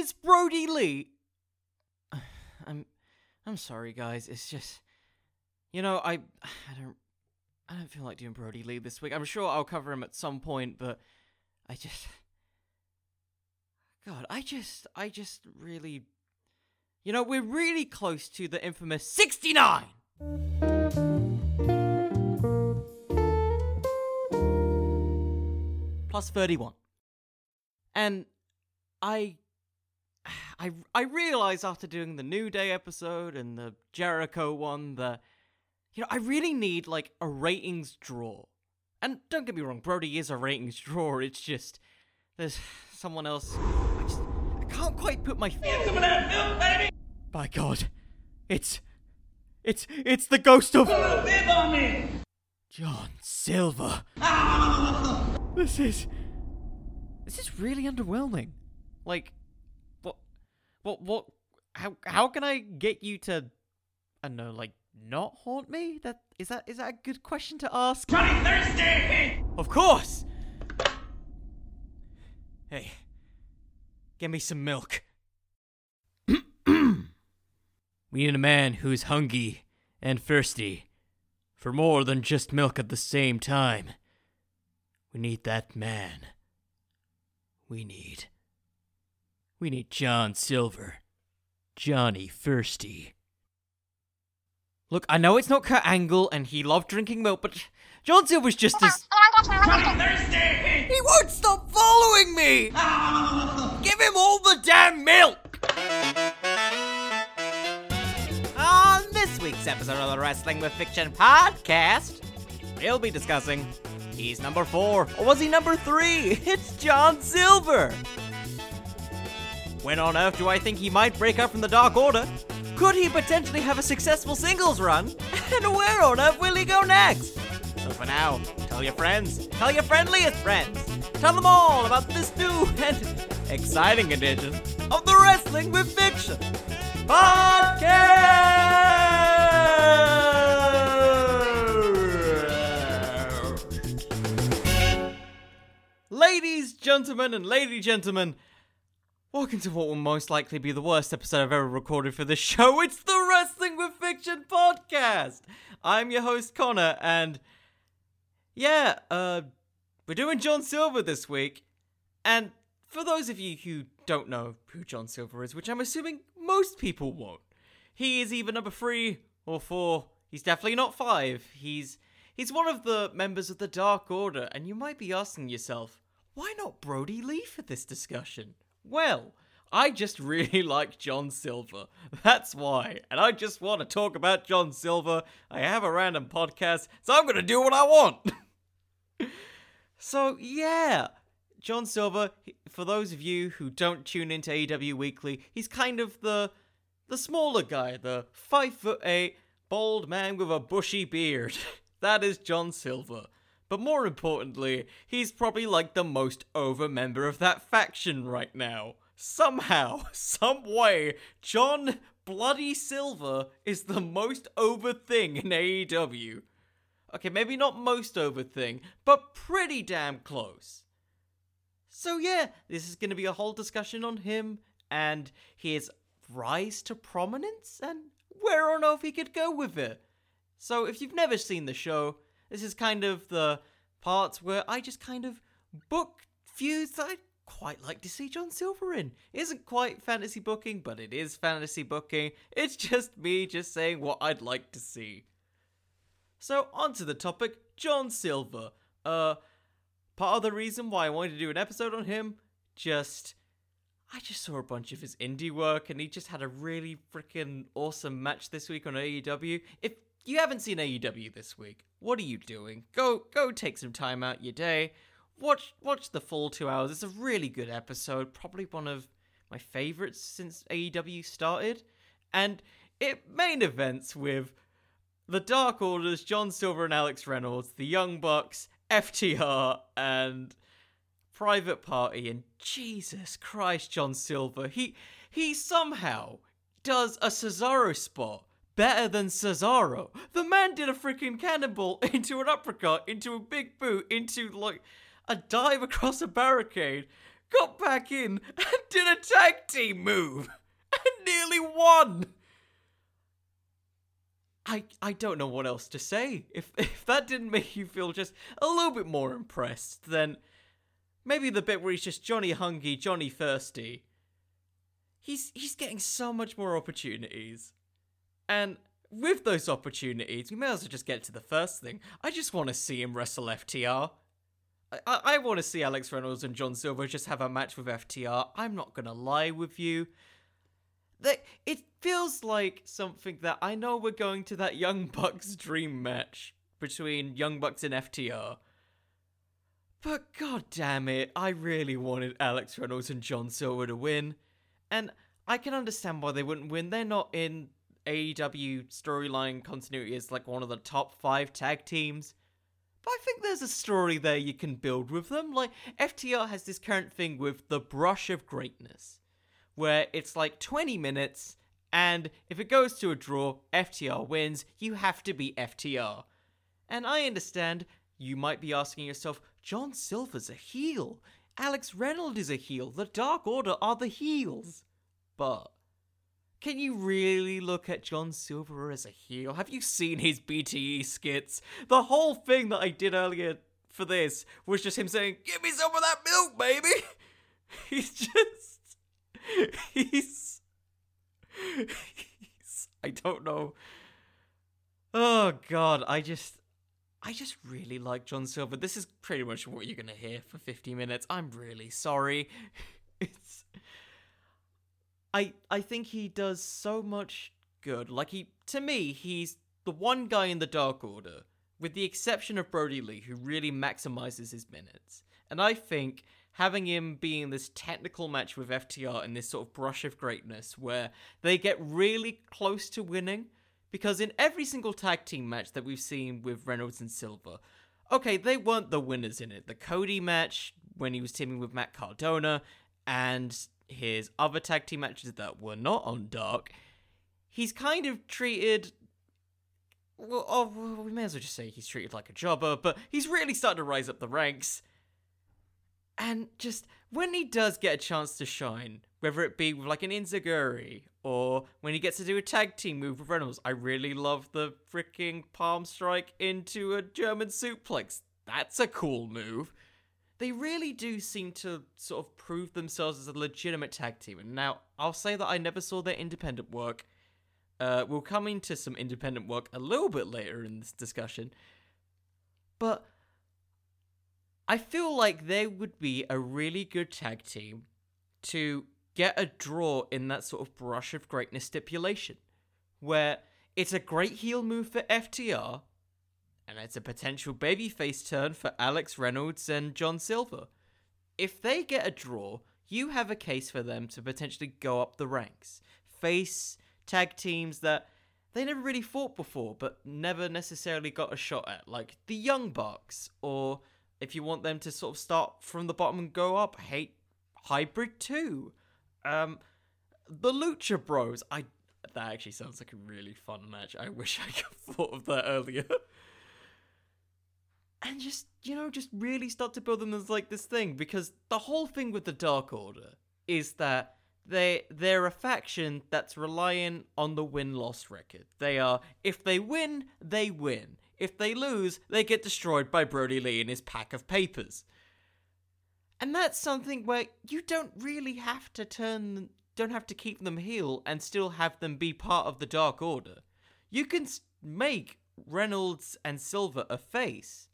is Brodie Lee. I'm I'm sorry guys, it's just you know, I I don't I don't feel like doing Brodie Lee this week. I'm sure I'll cover him at some point, but I just God, I just I just really You know, we're really close to the infamous 69. Plus 31. And I I I realize after doing the New Day episode and the Jericho one that you know, I really need like a ratings draw. And don't get me wrong, Brodie is a ratings draw. It's just there's someone else. I just I can't quite put my. Get some of that milk, baby! By God, it's it's it's the ghost of Put a little bib on me! John Silver. Ah! This is this is really underwhelming. Like, what, what? How how can I get you to, I don't know, like not haunt me? That is that is that a good question to ask? Johnny Thirsty! Of course. Hey, give me some milk. we need a man who's hungry and thirsty for more than just milk at the same time. We need that man. We need. We need John Silver. Johnny Thirsty. Look, I know it's not Kurt Angle and he loved drinking milk, but John Silver's just as. Johnny Thirsty! He won't stop following me! Give him all the damn milk! On this week's episode of the Wrestling with Fiction podcast, we'll be discussing he's number four, or was he number three? It's John Silver! When on earth do I think he might break up from the Dark Order? Could he potentially have a successful singles run? And where on earth will he go next? So for now, tell your friends, tell your friendliest friends, tell them all about this new and exciting edition of the Wrestling with Fiction podcast. Ladies, gentlemen, and lady gentlemen, welcome to what will most likely be the worst episode I've ever recorded for this show. It's the Wrestling with Fiction podcast. I'm your host Connor, and yeah, uh, we're doing John Silver this week. And for those of you who don't know who John Silver is, which I'm assuming most people won't, he is either number three or four. He's definitely not five. He's he's one of the members of the Dark Order, and you might be asking yourself, why not Brodie Lee for this discussion? Well, I just really like John Silver. That's why. And I just want to talk about John Silver. I have a random podcast, so I'm going to do what I want. so, yeah. John Silver, for those of you who don't tune into AEW Weekly, he's kind of the the smaller guy, the five foot eight, bald man with a bushy beard. that is John Silver. But more importantly, he's probably like the most over member of that faction right now. Somehow, some way, John Bloody Silver is the most over thing in AEW. Okay, maybe not most over thing, but pretty damn close. So yeah, this is going to be a whole discussion on him and his rise to prominence and where on earth he could go with it. So if you've never seen the show, this is kind of the parts where I just kind of book feuds that I'd quite like to see John Silver in. Isn't quite fantasy booking, but it is fantasy booking. It's just me just saying what I'd like to see. So on to the topic, John Silver. Uh part of the reason why I wanted to do an episode on him, just I just saw a bunch of his indie work and he just had a really freaking awesome match this week on AEW. If you haven't seen AEW this week, what are you doing? Go go take some time out your day. Watch watch the full 2 hours. It's a really good episode, probably one of my favorites since AEW started. And it main events with the Dark Orders, John Silver and Alex Reynolds, the Young Bucks, FTR, and Private Party. And Jesus Christ, John Silver, he he somehow does a Cesaro spot better than Cesaro. The man did a freaking cannonball into an uppercut, into a big boot, into like a dive across a barricade. got back in and did a tag team move and nearly won. I I don't know what else to say. If if that didn't make you feel just a little bit more impressed, then maybe the bit where he's just Johnny Hungry, Johnny Thirsty. He's he's getting so much more opportunities. And with those opportunities, we may as well just get to the first thing. I just want to see him wrestle FTR. I, I, I want to see Alex Reynolds and John Silver just have a match with FTR. I'm not gonna lie with you. That it feels like something that I know we're going to that Young Bucks dream match between Young Bucks and FTR. But god damn it, I really wanted Alex Reynolds and John Silver to win. And I can understand why they wouldn't win. They're not in AEW storyline continuity as like one of the top five tag teams. But I think there's a story there you can build with them. Like, FTR has this current thing with the brush of greatness, where it's like 20 minutes, and if it goes to a draw, FTR wins, you have to be FTR. And I understand you might be asking yourself, John Silver's a heel. Alex Reynolds is a heel. The Dark Order are the heels. But can you really look at John Silver as a heel? Have you seen his BTE skits? The whole thing that I did earlier for this was just him saying, Give me some of that milk, baby! He's just. He's. He's. I don't know. Oh, God. I just. I just really like John Silver. This is pretty much what you're gonna hear for 50 minutes. I'm really sorry. It's I I think he does so much good. Like he to me, he's the one guy in the Dark Order, with the exception of Brodie Lee, who really maximizes his minutes. And I think having him be in this technical match with FTR in this sort of brush of greatness where they get really close to winning, because in every single tag team match that we've seen with Reynolds and Silver, okay, they weren't the winners in it. The Cody match when he was teaming with Matt Cardona and his other tag team matches that were not on Dark, he's kind of treated. Well, oh, we may as well just say he's treated like a jobber, but he's really starting to rise up the ranks. And just when he does get a chance to shine, whether it be with like an enzuigiri or when he gets to do a tag team move with Reynolds, I really love the freaking palm strike into a German suplex. That's a cool move they really do seem to sort of prove themselves as a legitimate tag team. And now, I'll say that I never saw their independent work. Uh, we'll come into some independent work a little bit later in this discussion. But I feel like they would be a really good tag team to get a draw in that sort of brush of greatness stipulation, where it's a great heel move for FTR, and it's a potential babyface turn for Alex Reynolds and John Silver. If they get a draw, you have a case for them to potentially go up the ranks, face tag teams that they never really fought before, but never necessarily got a shot at, like the Young Bucks, or if you want them to sort of start from the bottom and go up, hate Hybrid 2. Um, the Lucha Bros. I that actually sounds like a really fun match. I wish I could thought of that earlier. and just you know just really start to build them as like this thing because the whole thing with the dark order is that they they're a faction that's relying on the win-loss record. They are if they win they win. If they lose they get destroyed by brodie lee and his pack of papers. And that's something where you don't really have to turn don't have to keep them heel and still have them be part of the dark order. You can make reynolds and silver a face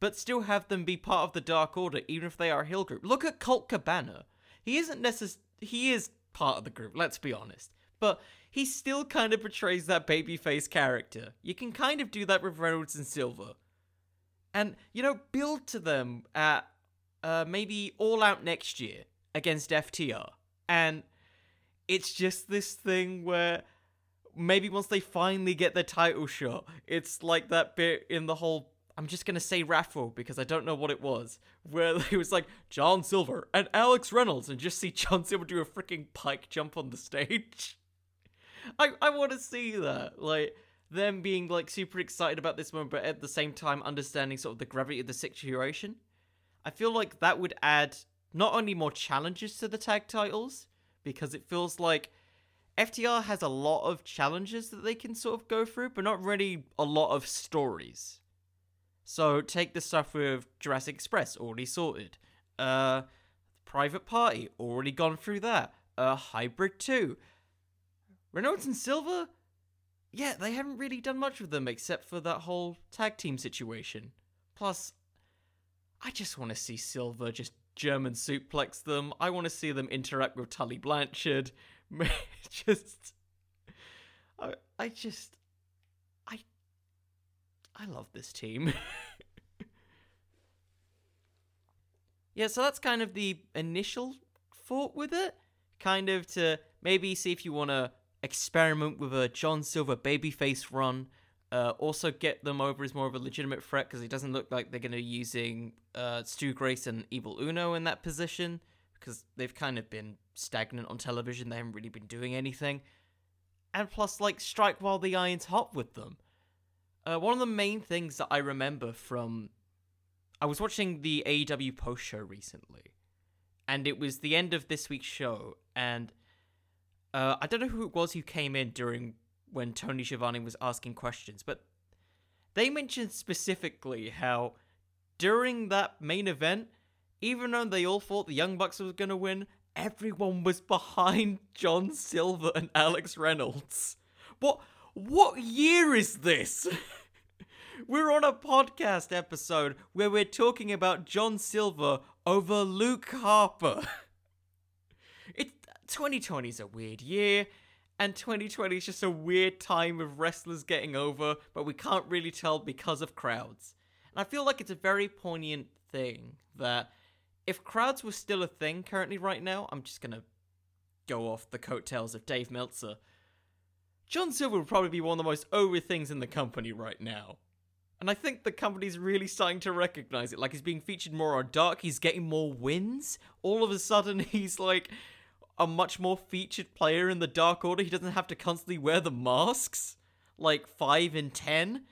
but still have them be part of the Dark Order, even if they are a Hill group. Look at Colt Cabana. He isn't necess- he is part of the group, let's be honest. But he still kind of portrays that babyface character. You can kind of do that with Reynolds and Silver. And, you know, build to them at uh, maybe All Out next year against FTR. And it's just this thing where maybe once they finally get their title shot, it's like that bit in the whole I'm just gonna say raffle because I don't know what it was, where it was like John Silver and Alex Reynolds, and just see John Silver do a freaking pike jump on the stage. I I want to see that, like them being like super excited about this moment, but at the same time understanding sort of the gravity of the situation. I feel like that would add not only more challenges to the tag titles, because it feels like FTR has a lot of challenges that they can sort of go through, but not really a lot of stories. So take the stuff with Jurassic Express, already sorted. Uh, Private Party, already gone through that. Uh, Hybrid 2. Reynolds and Silver? Yeah, they haven't really done much with them except for that whole tag team situation. Plus, I just want to see Silver just German suplex them. I want to see them interact with Tully Blanchard. just, I, I just, I love this team. yeah, so that's kind of the initial thought with it. Kind of to maybe see if you want to experiment with a John Silver babyface run. Uh, also get them over as more of a legitimate threat because it doesn't look like they're going to be using uh, Stu Grayson and Evil Uno in that position because they've kind of been stagnant on television. They haven't really been doing anything. And plus, like, strike while the iron's hot with them. Uh, one of the main things that I remember from. I was watching the AEW post show recently, and it was the end of this week's show, and uh, I don't know who it was who came in during when Tony Schiavone was asking questions, but they mentioned specifically how during that main event, even though they all thought the Young Bucks was going to win, everyone was behind John Silver and Alex Reynolds. What what year is this? we're on a podcast episode where we're talking about John Silver over Luke Harper. it 2020 is a weird year and 2020 is just a weird time of wrestlers getting over, but we can't really tell because of crowds. And I feel like it's a very poignant thing that if crowds were still a thing currently right now, I'm just gonna go off the coattails of Dave Meltzer. John Silver would probably be one of the most over things in the company right now. And I think the company's really starting to recognize it. Like he's being featured more on Dark, he's getting more wins. All of a sudden, he's like a much more featured player in the Dark Order. He doesn't have to constantly wear the masks like 5 and 10.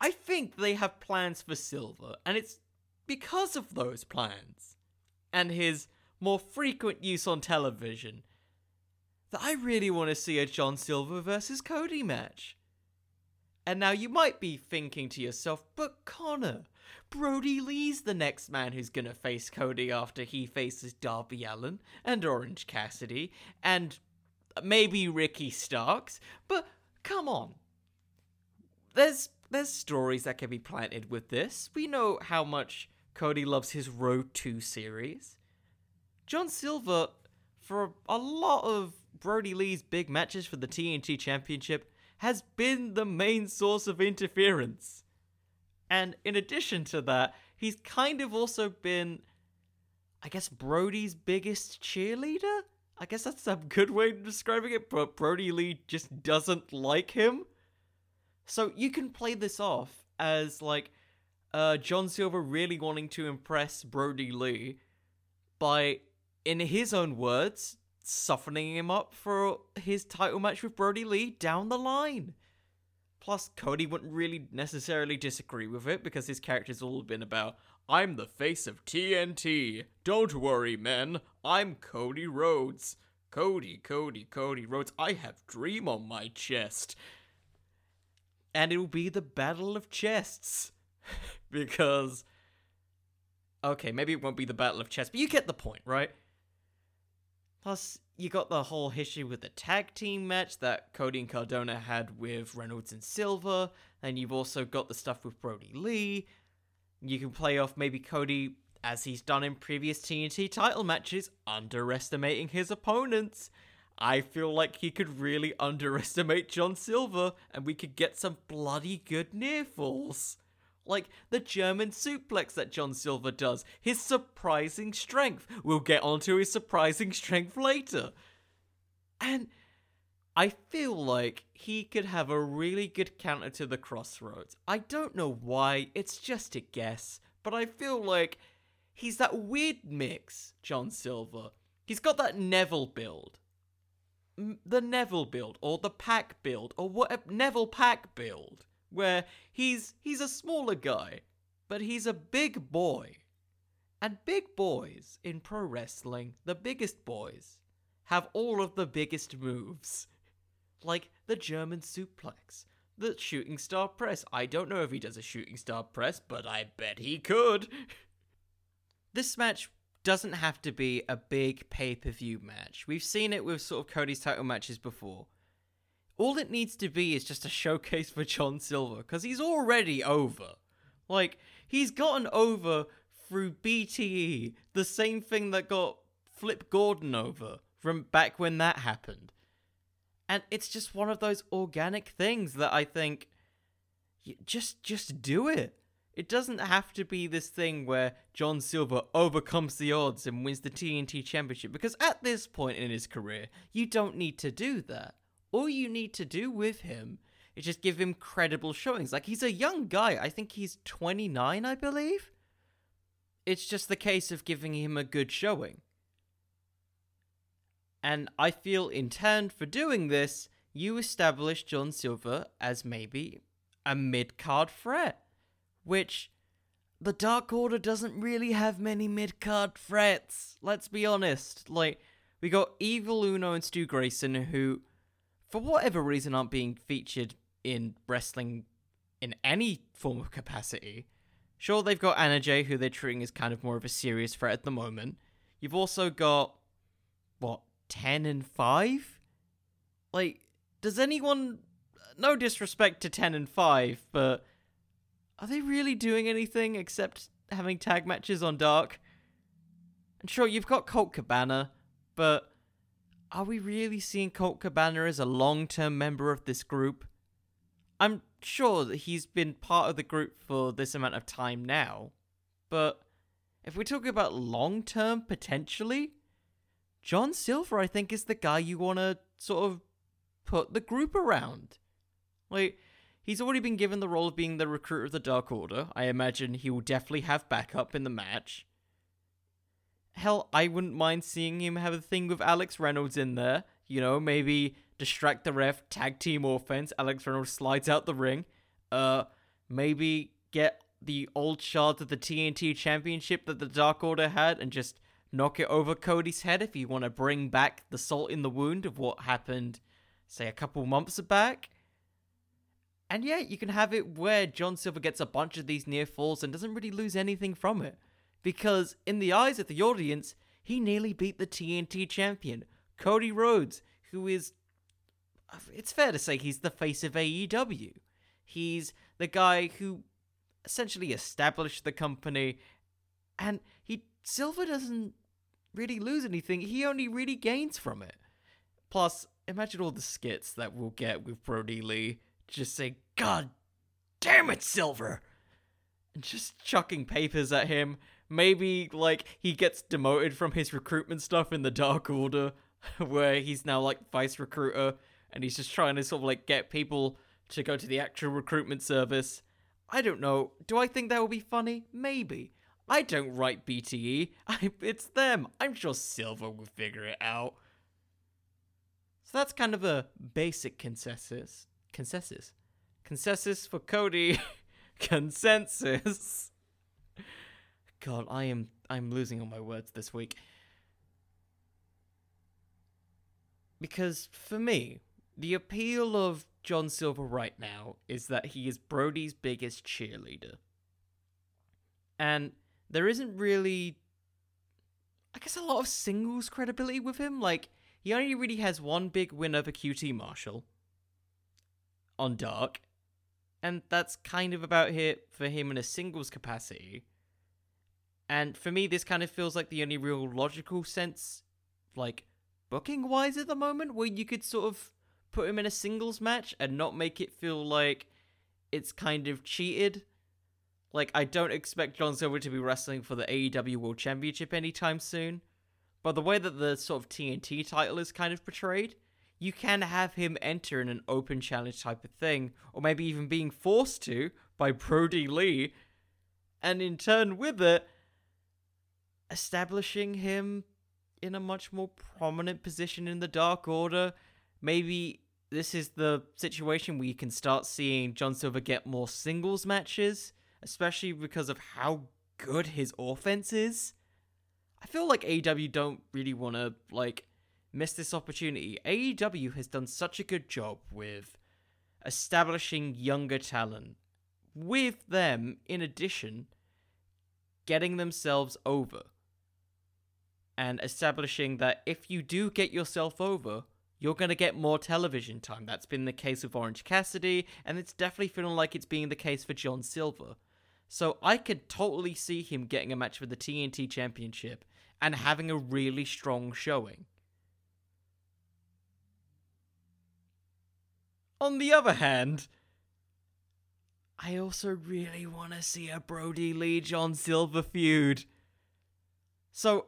I think they have plans for Silver, and it's because of those plans and his more frequent use on television that I really want to see a John Silver versus Cody match. And now you might be thinking to yourself, but Connor, Brodie Lee's the next man who's gonna face Cody after he faces Darby Allin and Orange Cassidy and maybe Ricky Starks. But come on. There's there's stories that can be planted with this. We know how much Cody loves his Road 2 series. John Silver, for a lot of Brodie Lee's big matches for the TNT Championship, has been the main source of interference. And in addition to that, he's kind of also been, I guess, Brodie's biggest cheerleader? I guess that's a good way of describing it, but Brodie Lee just doesn't like him. So you can play this off as like uh, John Silver really wanting to impress Brodie Lee by, in his own words, softening him up for his title match with Brodie Lee down the line. Plus, Cody wouldn't really necessarily disagree with it because his character's all been about, I'm the face of TNT. Don't worry, men. I'm Cody Rhodes. Cody, Cody, Cody Rhodes. I have Dream on my chest. And it'll be the Battle of Chests. because. Okay, maybe it won't be the Battle of Chests, but you get the point, right? Plus, you got the whole history with the tag team match that Cody and Cardona had with Reynolds and Silver, and you've also got the stuff with Brodie Lee. You can play off maybe Cody, as he's done in previous TNT title matches, underestimating his opponents. I feel like he could really underestimate John Silver, and we could get some bloody good near falls. Like the German suplex that John Silver does, his surprising strength. We'll get onto his surprising strength later. And I feel like he could have a really good counter to the Cross Rhodes. I don't know why, it's just a guess, but I feel like he's that weird mix, John Silver. He's got that Neville build. The Neville build, or the Pac build, or what Neville Pac build where he's he's a smaller guy, but he's a big boy. And big boys in pro wrestling, the biggest boys, have all of the biggest moves. Like the German suplex, the shooting star press. I don't know if he does a shooting star press, but I bet he could. this match doesn't have to be a big pay per view match. We've seen it with sort of Cody's title matches before. All it needs to be is just a showcase for John Silver, because he's already over. Like, he's gotten over through BTE, the same thing that got Flip Gordon over from back when that happened. And it's just one of those organic things that I think just just do it. It doesn't have to be this thing where John Silver overcomes the odds and wins the TNT Championship because at this point in his career, you don't need to do that. All you need to do with him is just give him credible showings. Like he's a young guy. I think he's 29, I believe. It's just the case of giving him a good showing. And I feel in turn for doing this, you establish John Silver as maybe a mid card threat, which the Dark Order doesn't really have many mid card threats. Let's be honest. Like, we got Evil Uno and Stu Grayson, who, for whatever reason, aren't being featured in wrestling in any form of capacity. Sure, they've got Anna Jay, who they're treating as kind of more of a serious threat at the moment. You've also got, what, 10 and 5? Like, does anyone. No disrespect to 10 and 5, but. Are they really doing anything except having tag matches on Dark? And sure, you've got Colt Cabana, but. Are we really seeing Colt Cabana as a long term member of this group? I'm sure that he's been part of the group for this amount of time now, but if we're talking about long term potentially, John Silver, I think, is the guy you want to sort of put the group around. Like, he's already been given the role of being the recruiter of the Dark Order. I imagine he will definitely have backup in the match. Hell, I wouldn't mind seeing him have a thing with Alex Reynolds in there. You know, maybe distract the ref, tag team offense. Alex Reynolds slides out the ring. Uh, maybe get the old shards of the TNT Championship that the Dark Order had and just knock it over Cody's head if you want to bring back the salt in the wound of what happened, say, a couple months back. And yeah, you can have it where John Silver gets a bunch of these near falls and doesn't really lose anything from it. Because in the eyes of the audience, he nearly beat the TNT champion, Cody Rhodes, who is. It's fair to say he's the face of AEW. He's the guy who essentially established the company, and he Silver doesn't really lose anything. He only really gains from it. Plus, imagine all the skits that we'll get with Brodie Lee just saying, God damn it, Silver! And just chucking papers at him. Maybe, like, he gets demoted from his recruitment stuff in the Dark Order, where he's now, like, vice recruiter, and he's just trying to sort of, like, get people to go to the actual recruitment service. I don't know. Do I think that would be funny? Maybe. I don't write BTE. I, it's them. I'm sure Silver will figure it out. So that's kind of a basic consensus. Consensus. Consensus for Cody. consensus. God, I am I'm losing all my words this week. Because for me, the appeal of John Silver right now is that he is Brodie's biggest cheerleader. And there isn't really I guess a lot of singles credibility with him. Like he only really has one big win over QT Marshall on Dark, and that's kind of about it for him in a singles capacity. And for me, this kind of feels like the only real logical sense, like booking wise at the moment, where you could sort of put him in a singles match and not make it feel like it's kind of cheated like, I don't expect John Silver to be wrestling for the AEW World Championship anytime soon. But the way that the sort of TNT title is kind of portrayed, you can have him enter in an open challenge type of thing, or maybe even being forced to by Brodie Lee, and in turn with it, establishing him in a much more prominent position in the Dark Order. Maybe this is the situation where you can start seeing John Silver get more singles matches especially because of how good his offense is. I feel like AEW don't really want to like miss this opportunity. AEW has done such a good job with establishing younger talent. With them, in addition, getting themselves over and establishing that if you do get yourself over, you're going to get more television time. That's been the case with Orange Cassidy, and it's definitely feeling like it's being the case for John Silver. So I could totally see him getting a match for the TNT Championship and having a really strong showing. On the other hand, I also really want to see a Brodie Lee John Silver feud. So,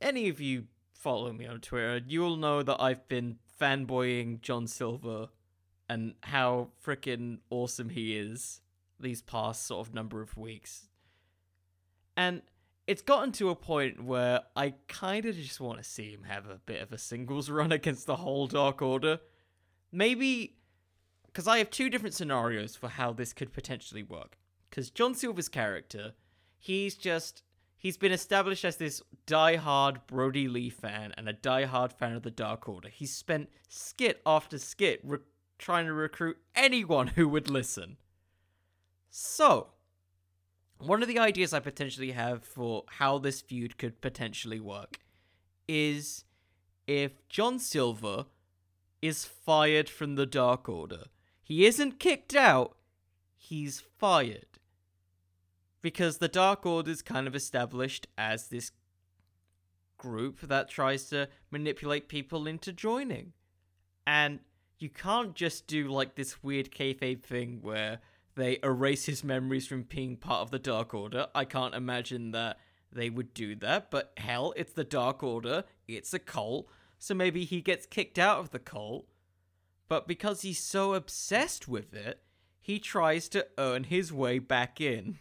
any of you follow me on Twitter, you'll know that I've been fanboying John Silver and how freaking awesome he is these past sort of number of weeks. And it's gotten to a point where I kind of just want to see him have a bit of a singles run against the whole Dark Order. Maybe because I have two different scenarios for how this could potentially work. Because John Silver's character, he's just he's been established as this die-hard Brodie Lee fan and a die-hard fan of the Dark Order. He's spent skit after skit re- trying to recruit anyone who would listen. So, one of the ideas I potentially have for how this feud could potentially work is if John Silver is fired from the Dark Order. He isn't kicked out, he's fired. Because the Dark Order is kind of established as this group that tries to manipulate people into joining. And you can't just do like this weird kayfabe thing where they erase his memories from being part of the Dark Order. I can't imagine that they would do that, but hell, it's the Dark Order, it's a cult, so maybe he gets kicked out of the cult. But because he's so obsessed with it, he tries to earn his way back in.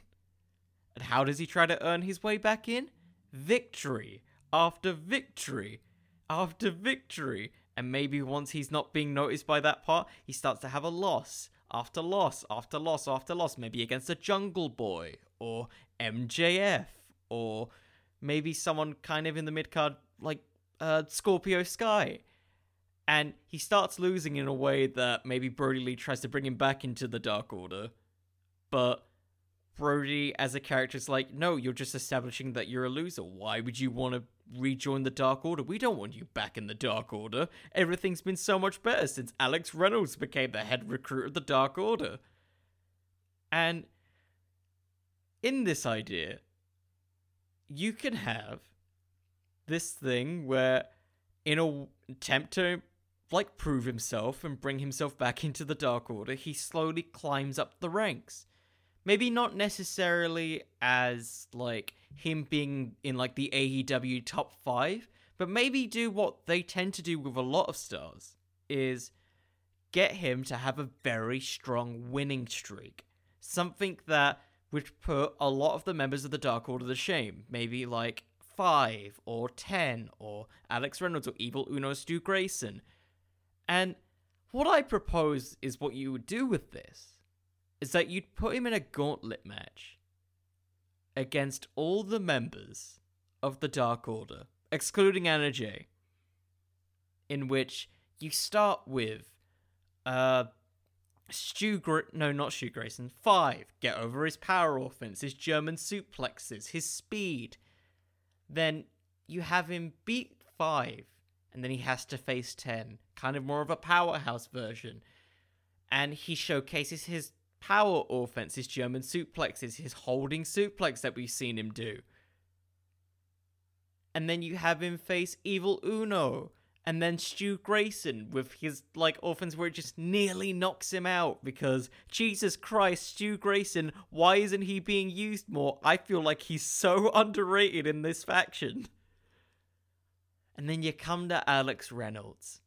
And how does he try to earn his way back in? Victory after victory after victory. And maybe once he's not being noticed by that part, he starts to have a loss after loss after loss after loss, maybe against a Jungle Boy or MJF or maybe someone kind of in the mid card like uh, Scorpio Sky. And he starts losing in a way that maybe Brodie Lee tries to bring him back into the Dark Order. But Brodie, as a character, is like, no, you're just establishing that you're a loser. Why would you want to rejoin the Dark Order? We don't want you back in the Dark Order. Everything's been so much better since Alex Reynolds became the head recruit of the Dark Order. And in this idea, you can have this thing where, in a attempt to like prove himself and bring himself back into the Dark Order, he slowly climbs up the ranks maybe not necessarily as like him being in like the AEW top 5, but maybe do what they tend to do with a lot of stars is get him to have a very strong winning streak. Something that would put a lot of the members of the Dark Order to shame. Maybe like 5 or 10 or Alex Reynolds or Evil Uno Stu Grayson. And what I propose is what you would do with this is that you'd put him in a gauntlet match against all the members of the Dark Order, excluding Anna Jay, in which you start with uh Stu Gra- no not Stu Grayson 5 get over his power offense his German suplexes his speed. Then you have him beat 5 and then he has to face 10 kind of more of a powerhouse version. And he showcases his power offense, his German suplexes, his holding suplex that we've seen him do. And then you have him face Evil Uno, and then Stu Grayson with his like offense where it just nearly knocks him out because Jesus Christ, Stu Grayson, why isn't he being used more? I feel like he's so underrated in this faction. And then you come to Alex Reynolds,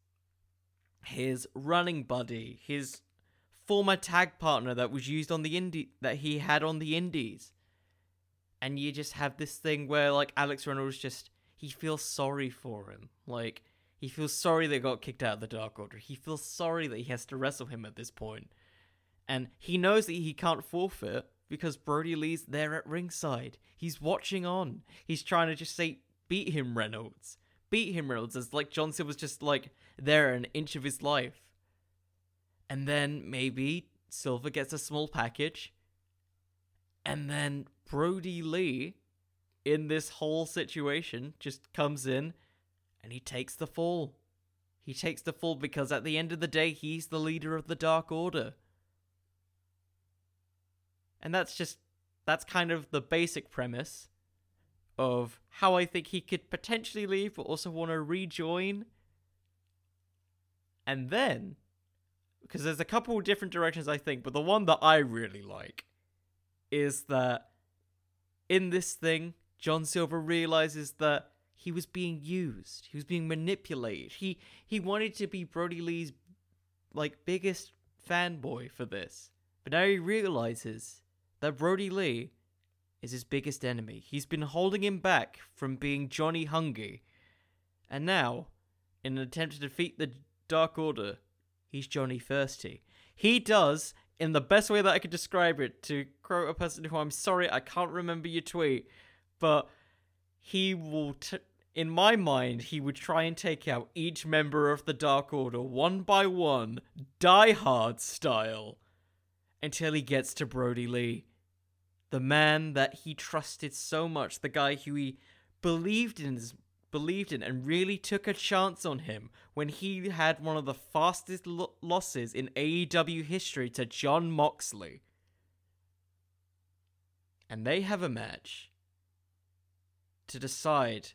his running buddy, his former tag partner that was used on the indie that he had on the indies. And you just have this thing where like Alex Reynolds just he feels sorry for him. Like he feels sorry they got kicked out of the Dark Order. He feels sorry that he has to wrestle him at this point. And he knows that he can't forfeit because Brodie Lee's there at ringside. He's watching on. He's trying to just say, beat him, Reynolds. Beat him, Reynolds, as like John Silver's just like there an inch of his life. And then maybe Silver gets a small package. And then Brodie Lee, in this whole situation, just comes in and he takes the fall. He takes the fall because at the end of the day, he's the leader of the Dark Order. And that's just, that's kind of the basic premise of how I think he could potentially leave, but also want to rejoin. And then, because there's a couple different directions I think, but the one that I really like is that in this thing, John Silver realizes that he was being used. He was being manipulated. He he wanted to be Brodie Lee's like biggest fanboy for this. But now he realizes that Brodie Lee is his biggest enemy. He's been holding him back from being Johnny Hungee. And now, in an attempt to defeat the Dark Order, he's Johnny Thirsty. He does, in the best way that I could describe it, to quote a person who I'm sorry I can't remember your tweet, but he will, t- in my mind, he would try and take out each member of the Dark Order one by one, Die Hard style, until he gets to Brodie Lee. The man that he trusted so much, the guy who he believed in believed in and really took a chance on him when he had one of the fastest lo- losses in AEW history to Jon Moxley. And they have a match to decide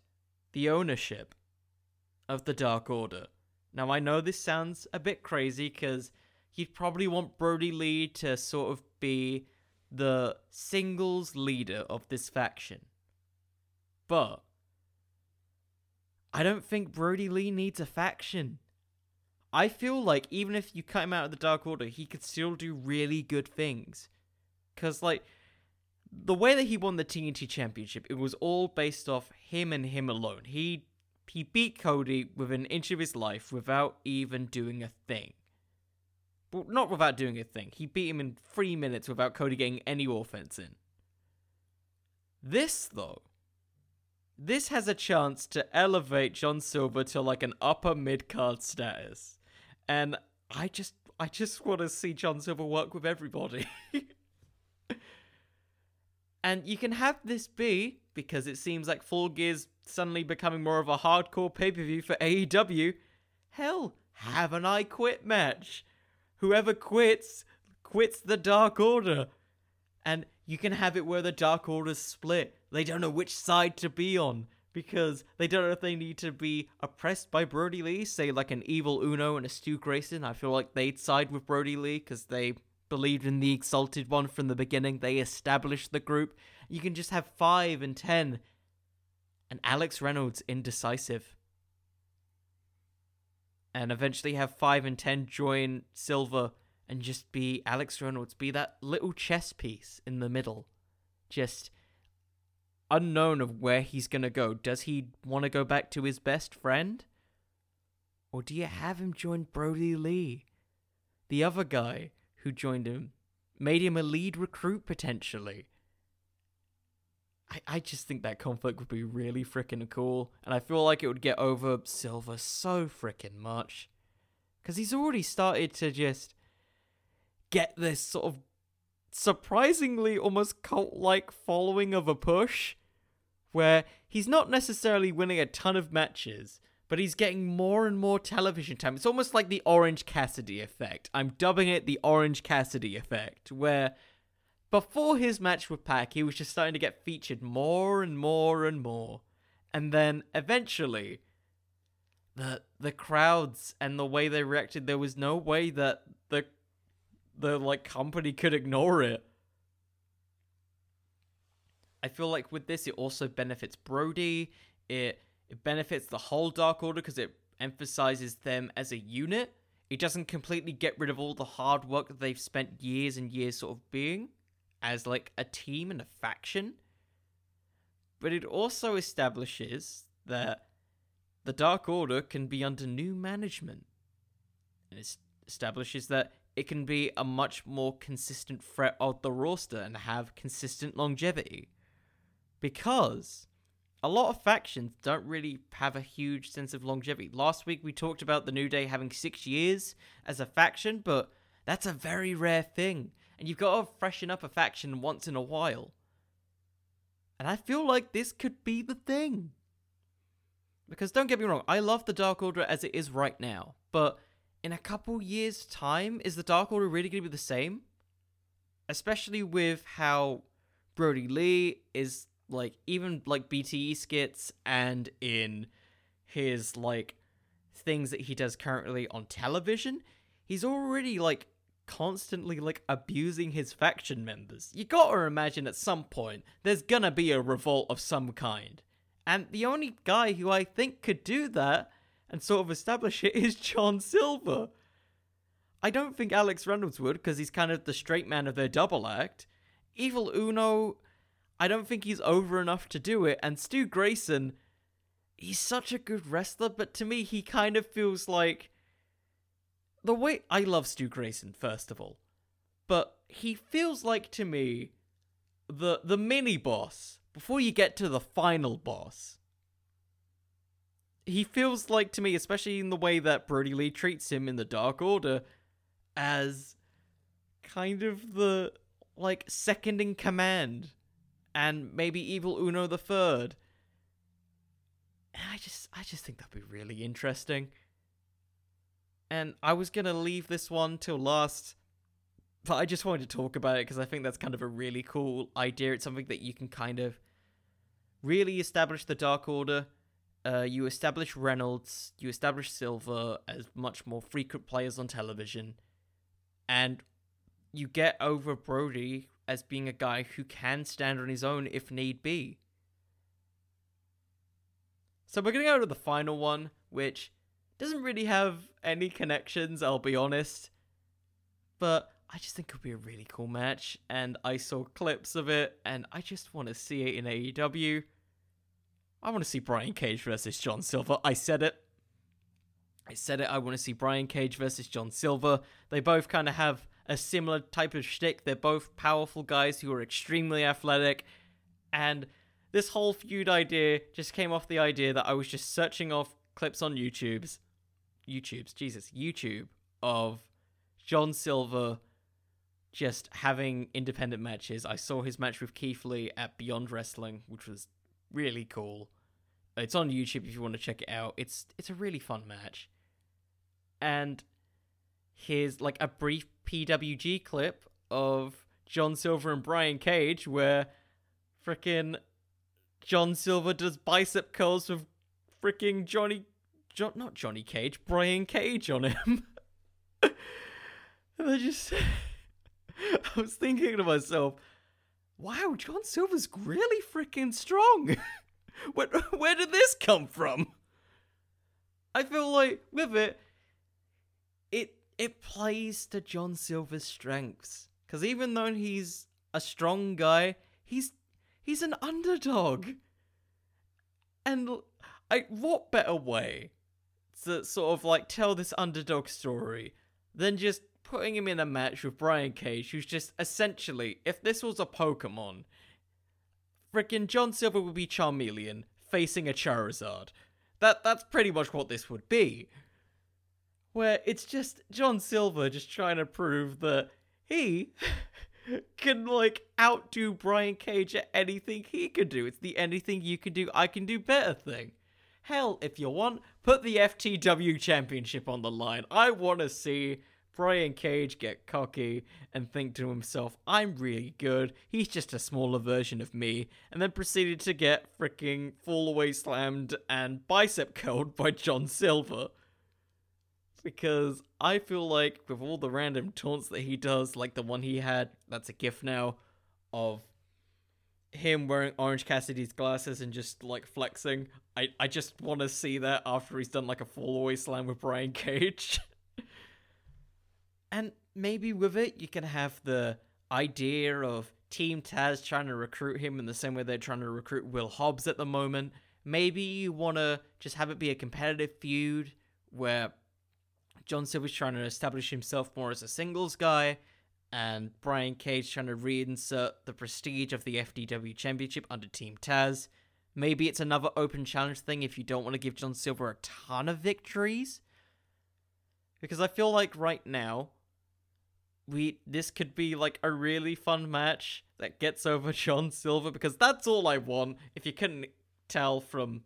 the ownership of the Dark Order. Now, I know this sounds a bit crazy because you'd probably want Brodie Lee to sort of be the singles leader of this faction. But I don't think Brodie Lee needs a faction. I feel like even if you cut him out of the Dark Order, he could still do really good things. Because, like, the way that he won the TNT Championship, it was all based off him and him alone. He he beat Cody with an inch of his life without even doing a thing. Well, not without doing a thing. He beat him in three minutes without Cody getting any offense in. This, though, this has a chance to elevate John Silver to like an upper mid card status. And I just I just want to see John Silver work with everybody. and you can have this be because it seems like Full Gear's suddenly becoming more of a hardcore pay-per-view for AEW. Hell, have an I quit match. Whoever quits quits the Dark Order. And you can have it where the Dark Order's split. They don't know which side to be on because they don't know if they need to be oppressed by Brodie Lee, say like an evil Uno and a Stu Grayson. I feel like they'd side with Brodie Lee because they believed in the Exalted One from the beginning. They established the group. You can just have five and ten, and Alex Reynolds indecisive, and eventually have five and ten join Silver and just be Alex Reynolds, be that little chess piece in the middle, just unknown of where he's gonna go. Does he want to go back to his best friend? Or do you have him join Brodie Lee? The other guy who joined him made him a lead recruit potentially. I, I just think that conflict would be really freaking cool, and I feel like it would get over Silver so freaking much. Because he's already started to just get this sort of surprisingly almost cult like following of a push where he's not necessarily winning a ton of matches, but he's getting more and more television time. It's almost like the Orange Cassidy effect. I'm dubbing it the Orange Cassidy effect, where before his match with Pac, he was just starting to get featured more and more and more. And then eventually, the the crowds and the way they reacted, there was no way that the the like company could ignore it. I feel like with this, it also benefits Brodie. It it benefits the whole Dark Order because it emphasizes them as a unit. It doesn't completely get rid of all the hard work that they've spent years and years sort of being as like a team and a faction. But it also establishes that the Dark Order can be under new management. And it establishes that it can be a much more consistent threat of the roster and have consistent longevity. Because a lot of factions don't really have a huge sense of longevity. Last week we talked about the New Day having six years as a faction, but that's a very rare thing. And you've got to freshen up a faction once in a while. And I feel like this could be the thing. Because don't get me wrong, I love the Dark Order as it is right now, but in a couple years' time, is the Dark Order really going to be the same? Especially with how Brodie Lee is like even like BTE skits and in his like things that he does currently on television, he's already like constantly like abusing his faction members. You gotta imagine at some point there's gonna be a revolt of some kind. And the only guy who I think could do that and sort of establish it is John Silver. I don't think Alex Reynolds would because he's kind of the straight man of their double act. Evil Uno, I don't think he's over enough to do it. And Stu Grayson, he's such a good wrestler, but to me, he kind of feels like the way I love Stu Grayson, first of all, but he feels like to me the the mini boss before you get to the final boss. He feels like to me, especially in the way that Brodie Lee treats him in the Dark Order, as kind of the like second in command, and maybe Evil Uno the third. And I just, I just think that'd be really interesting and I was gonna leave this one till last, but I just wanted to talk about it because I think that's kind of a really cool idea. It's something that you can kind of really establish the Dark Order. Uh, you establish Reynolds, you establish Silver as much more frequent players on television, and you get over Brodie as being a guy who can stand on his own if need be. So we're gonna go to the final one, which doesn't really have any connections, I'll be honest. But I just think it'll be a really cool match, and I saw clips of it, and I just want to see it in AEW. I want to see Brian Cage versus John Silver. I said it. I said it. I want to see Brian Cage versus John Silver. They both kind of have a similar type of shtick. They're both powerful guys who are extremely athletic, and this whole feud idea just came off the idea that I was just searching off clips on YouTube's YouTube's Jesus YouTube of John Silver just having independent matches. I saw his match with Keith Lee at Beyond Wrestling, which was really cool. It's on YouTube if you want to check it out. It's it's a really fun match. And here's like a brief PWG clip of John Silver and Brian Cage where freaking John Silver does bicep curls with freaking Johnny jo- not Johnny Cage, Brian Cage on him. and I just, I was thinking to myself, wow, John Silver's really freaking strong. where, where did this come from? I feel like with it, it plays to John Silver's strengths. Because even though he's a strong guy, he's he's an underdog. And I what better way to sort of like tell this underdog story than just putting him in a match with Brian Cage, who's just essentially, if this was a Pokemon, freaking John Silver would be Charmeleon facing a Charizard. That that's pretty much what this would be. Where it's just John Silver just trying to prove that he can like outdo Brian Cage at anything he can do. It's the anything you can do, I can do better thing. Hell, if you want, put the FTW Championship on the line. I want to see Brian Cage get cocky and think to himself, I'm really good. He's just a smaller version of me. And then proceeded to get freaking fall away slammed and bicep curled by John Silver. Because I feel like with all the random taunts that he does, like the one he had, that's a gift now, of him wearing Orange Cassidy's glasses and just like flexing. I, I just want to see that after he's done like a fall away slam with Brian Cage. and maybe with it, you can have the idea of Team Taz trying to recruit him in the same way they're trying to recruit Will Hobbs at the moment. Maybe you want to just have it be a competitive feud where John Silver's trying to establish himself more as a singles guy, and Brian Cage trying to reinsert the prestige of the FTW Championship under Team Taz. Maybe it's another open challenge thing if you don't want to give John Silver a ton of victories. Because I feel like right now, we this could be like a really fun match that gets over John Silver because that's all I want. If you couldn't tell from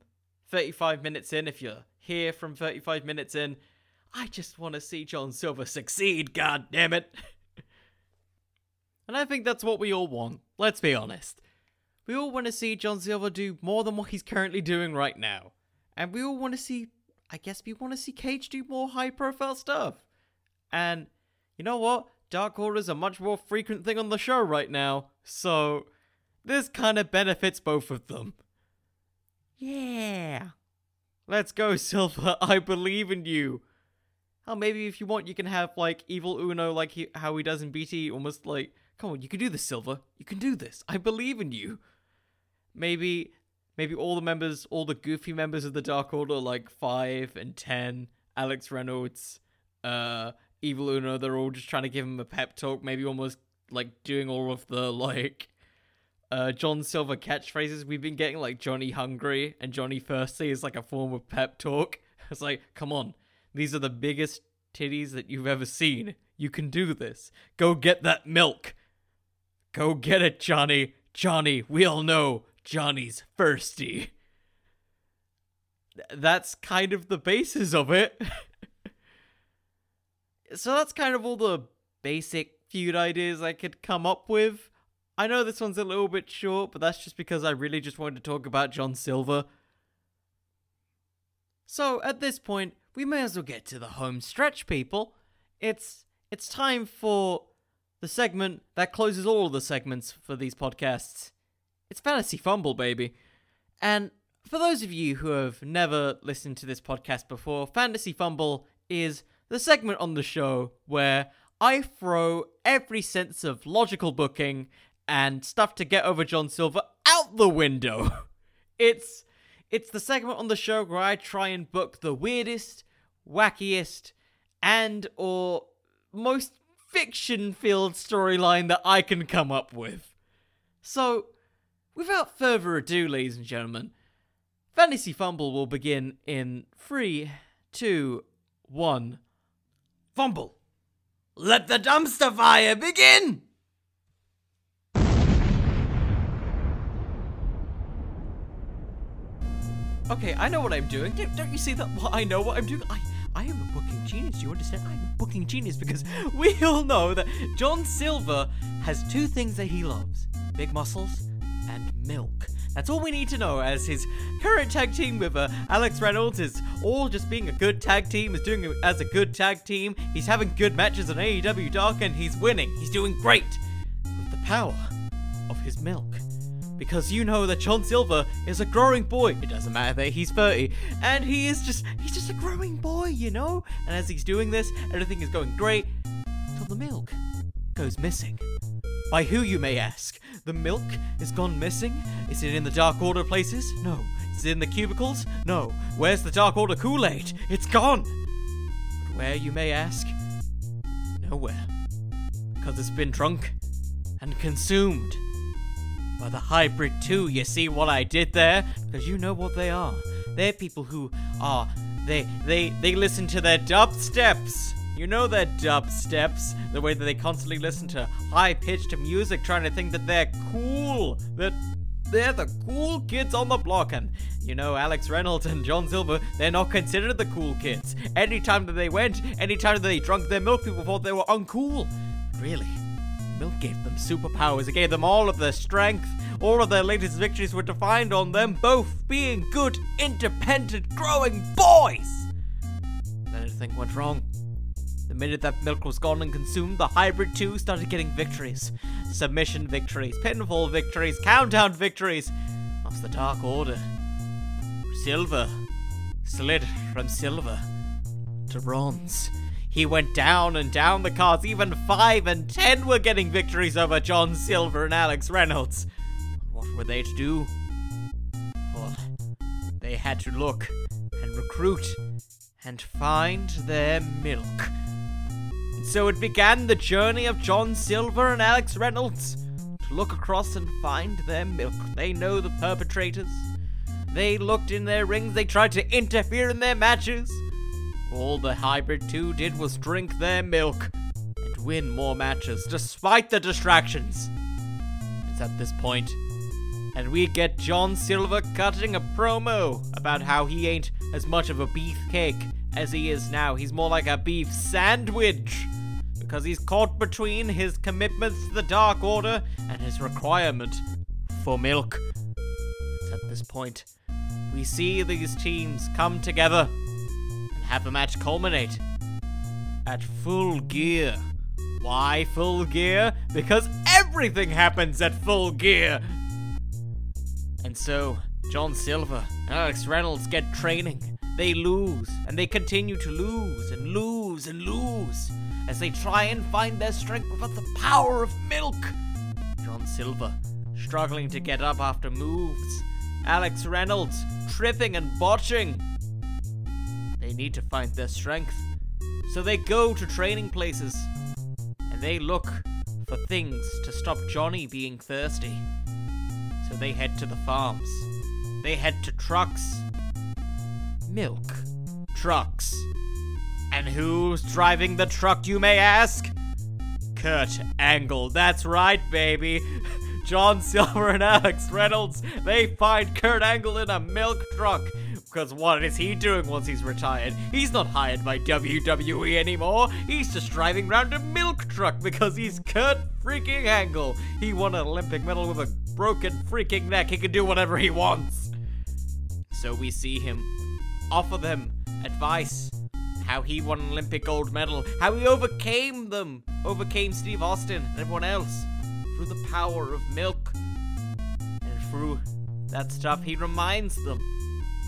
35 minutes in, if you're here from 35 minutes in, I just want to see John Silver succeed, god damn it. and I think that's what we all want, let's be honest. We all want to see John Silver do more than what he's currently doing right now. And we all want to see, I guess we want to see Cage do more high profile stuff. And you know what? Dark Order's a much more frequent thing on the show right now. So this kind of benefits both of them. Yeah. Let's go, Silver. I believe in you. Oh, maybe if you want, you can have like Evil Uno, like he, how he does in BT, almost like, come on, you can do this, Silver. You can do this. I believe in you maybe maybe all the members, all the goofy members of the Dark Order, like five and ten, Alex Reynolds, uh, Evil Uno, they're all just trying to give him a pep talk, maybe almost like doing all of the like uh John Silver catchphrases. We've been getting like Johnny Hungry and Johnny Thirsty is like a form of pep talk. It's like, come on, these are the biggest titties that you've ever seen. You can do this. Go get that milk. Go get it, Johnny. Johnny, we all know Johnny's thirsty. That's kind of the basis of it. so that's kind of all the basic feud ideas I could come up with. I know this one's a little bit short, but that's just because I really just wanted to talk about John Silver. So at this point, we may as well get to the home stretch, people. It's it's time for the segment that closes all the segments for these podcasts. It's Fantasy Fumble, baby. And for those of you who have never listened to this podcast before, Fantasy Fumble is the segment on the show where I throw every sense of logical booking and stuff to get over John Silver out the window. It's it's the segment on the show where I try and book the weirdest, wackiest, and or most fiction-filled storyline that I can come up with. So, without further ado, ladies and gentlemen, Fantasy Fumble will begin in three, two, one. Fumble! Let the dumpster fire begin! Okay, I know what I'm doing. Don't, you see that? I know what I'm doing. I, I am a booking genius. Do you understand? I'm a booking genius because we all know that John Silver has two things that he loves big muscles and milk. That's all we need to know as his current tag team with uh, Alex Reynolds is all just being a good tag team, is doing it as a good tag team. He's having good matches on AEW Dark and he's winning. He's doing great with the power of his milk. Because you know that John Silver is a growing boy. It doesn't matter that he's 30. And he is just, he's just a growing boy, you know? And as he's doing this, everything is going great till the milk goes missing. By who, you may ask? The milk is gone missing? Is it in the Dark Order places? No. Is it in the cubicles? No. Where's the Dark Order Kool Aid? It's gone! But where, you may ask? Nowhere. Because it's been drunk and consumed by the Hybrid 2, You see what I did there? Because you know what they are. They're people who are. They, they, they listen to their dubsteps. You know their dubsteps, the way that they constantly listen to high pitched music, trying to think that they're cool, that they're the cool kids on the block. And you know, Alex Reynolds and John Silver, they're not considered the cool kids. Anytime that they went, anytime that they drunk their milk, people thought they were uncool. Really, milk gave them superpowers. It gave them all of their strength. All of their latest victories were defined on them both being good, independent, growing boys. Then everything went wrong. The minute that milk was gone and consumed, the Hybrid 2 started getting victories. Submission victories, pinfall victories, countdown victories. Of the Dark Order. Silver slid from silver to bronze. He went down and down the cards. Even 5 and 10 were getting victories over John Silver and Alex Reynolds. What were they to do? Well, they had to look and recruit and find their milk. So it began the journey of John Silver and Alex Reynolds to look across and find their milk. They know the perpetrators. They looked in their rings, they tried to interfere in their matches. All the Hybrid 2 did was drink their milk and win more matches despite the distractions. It's at this point, and we get John Silver cutting a promo about how he ain't as much of a beefcake as he is now. He's more like a beef sandwich because he's caught between his commitments to the Dark Order and his requirement for milk. It's at this point we see these teams come together have the match culminate at full gear. Why full gear? Because everything happens at full gear. And so, John Silver and Alex Reynolds get training. They lose, and they continue to lose and lose and lose as they try and find their strength without the power of milk. John Silver struggling to get up after moves. Alex Reynolds tripping and botching. Need to find their strength. So they go to training places and they look for things to stop Johnny being thirsty. So they head to the farms. They head to trucks. Milk. Trucks. And who's driving the truck, you may ask? Kurt Angle. That's right, baby. John Silver and Alex Reynolds, they find Kurt Angle in a milk truck. Because what is he doing once he's retired? He's not hired by WWE anymore. He's just driving around a milk truck because he's Kurt freaking Angle. He won an Olympic medal with a broken freaking neck. He can do whatever he wants. So we see him offer them advice. How he won an Olympic gold medal. How he overcame them. Overcame Steve Austin and everyone else. Through the power of milk. And through that stuff, he reminds them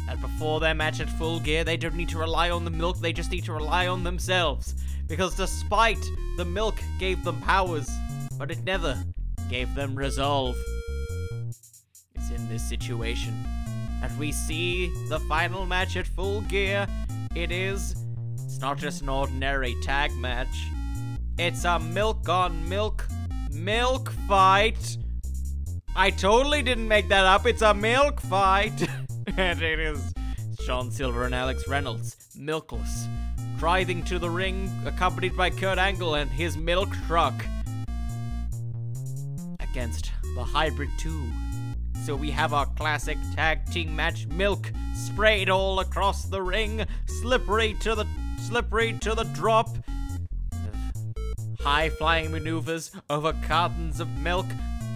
that before their match at full gear, they don't need to rely on the milk, they just need to rely on themselves. Because despite the milk gave them powers, but it never gave them resolve. It's in this situation that we see the final match at full gear. It is. It's not just an ordinary tag match. It's a milk on milk milk fight. I totally didn't make that up. It's a milk fight. and it is Sean Silver and Alex Reynolds, milkless, driving to the ring, accompanied by Kurt Angle and his milk truck against the Hybrid 2. So we have our classic tag team match milk sprayed all across the ring, slippery to the slippery to the drop. High flying maneuvers over cartons of milk,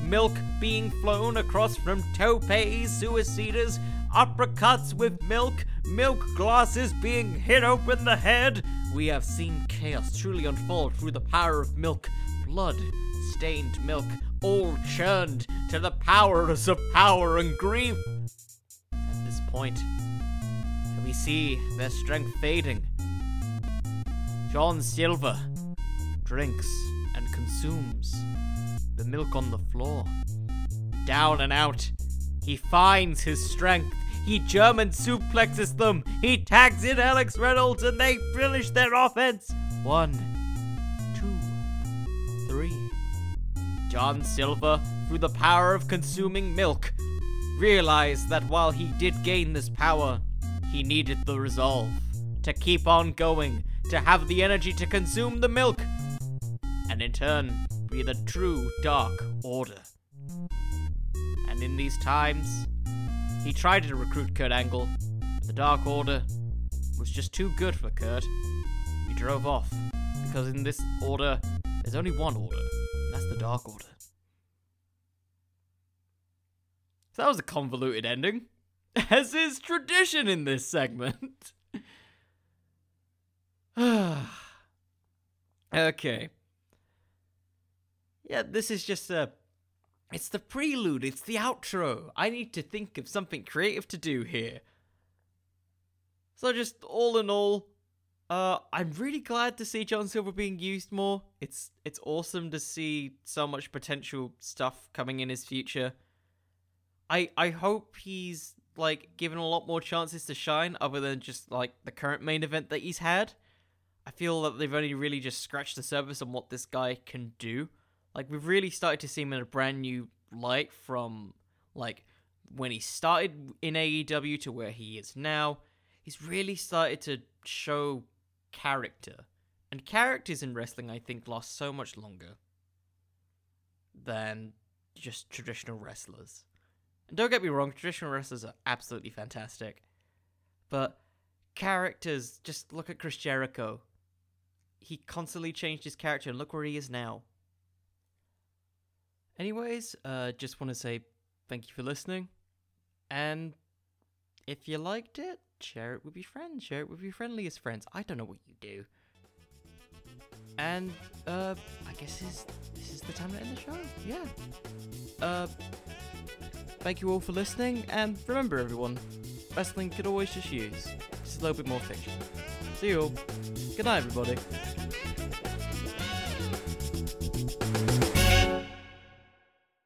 milk being flown across from topes, suicidas, uppercuts with milk, milk glasses being hit open the head. We have seen chaos truly unfold through the power of milk, blood, stained milk, all churned to the powers of power and grief. At this point, we see their strength fading. John Silver drinks and consumes the milk on the floor. Down and out, he finds his strength. He German suplexes them. He tags in Alex Reynolds and they finish their offense. One, two, three. John Silver, through the power of consuming milk, realized that while he did gain this power, he needed the resolve to keep on going, to have the energy to consume the milk, and in turn be the true Dark Order. And in these times, he tried to recruit Kurt Angle, but the Dark Order was just too good for Kurt. He drove off, because in this order, there's only one order, and that's the Dark Order. So that was a convoluted ending, as is tradition in this segment. okay. Yeah, this is just a. It's the prelude, it's the outro. I need to think of something creative to do here. So, just all in all, uh, I'm really glad to see John Silver being used more. It's it's awesome to see so much potential stuff coming in his future. I I hope he's like given a lot more chances to shine other than just like the current main event that he's had. I feel that they've only really just scratched the surface on what this guy can do. Like we've really started to see him in a brand new light from like when he started in AEW to where he is now. He's really started to show character. And characters in wrestling I think last so much longer than just traditional wrestlers. And don't get me wrong, traditional wrestlers are absolutely fantastic. But characters, just look at Chris Jericho. He constantly changed his character and look where he is now. Anyways, uh just want to say thank you for listening. And if you liked it, share it with your friends, share it with your friendliest friends. I don't know what you do. And uh I guess this this is the time to end the show. Yeah. Uh thank you all for listening and remember everyone, wrestling could always just use just a little bit more fiction. See you all. Good night everybody.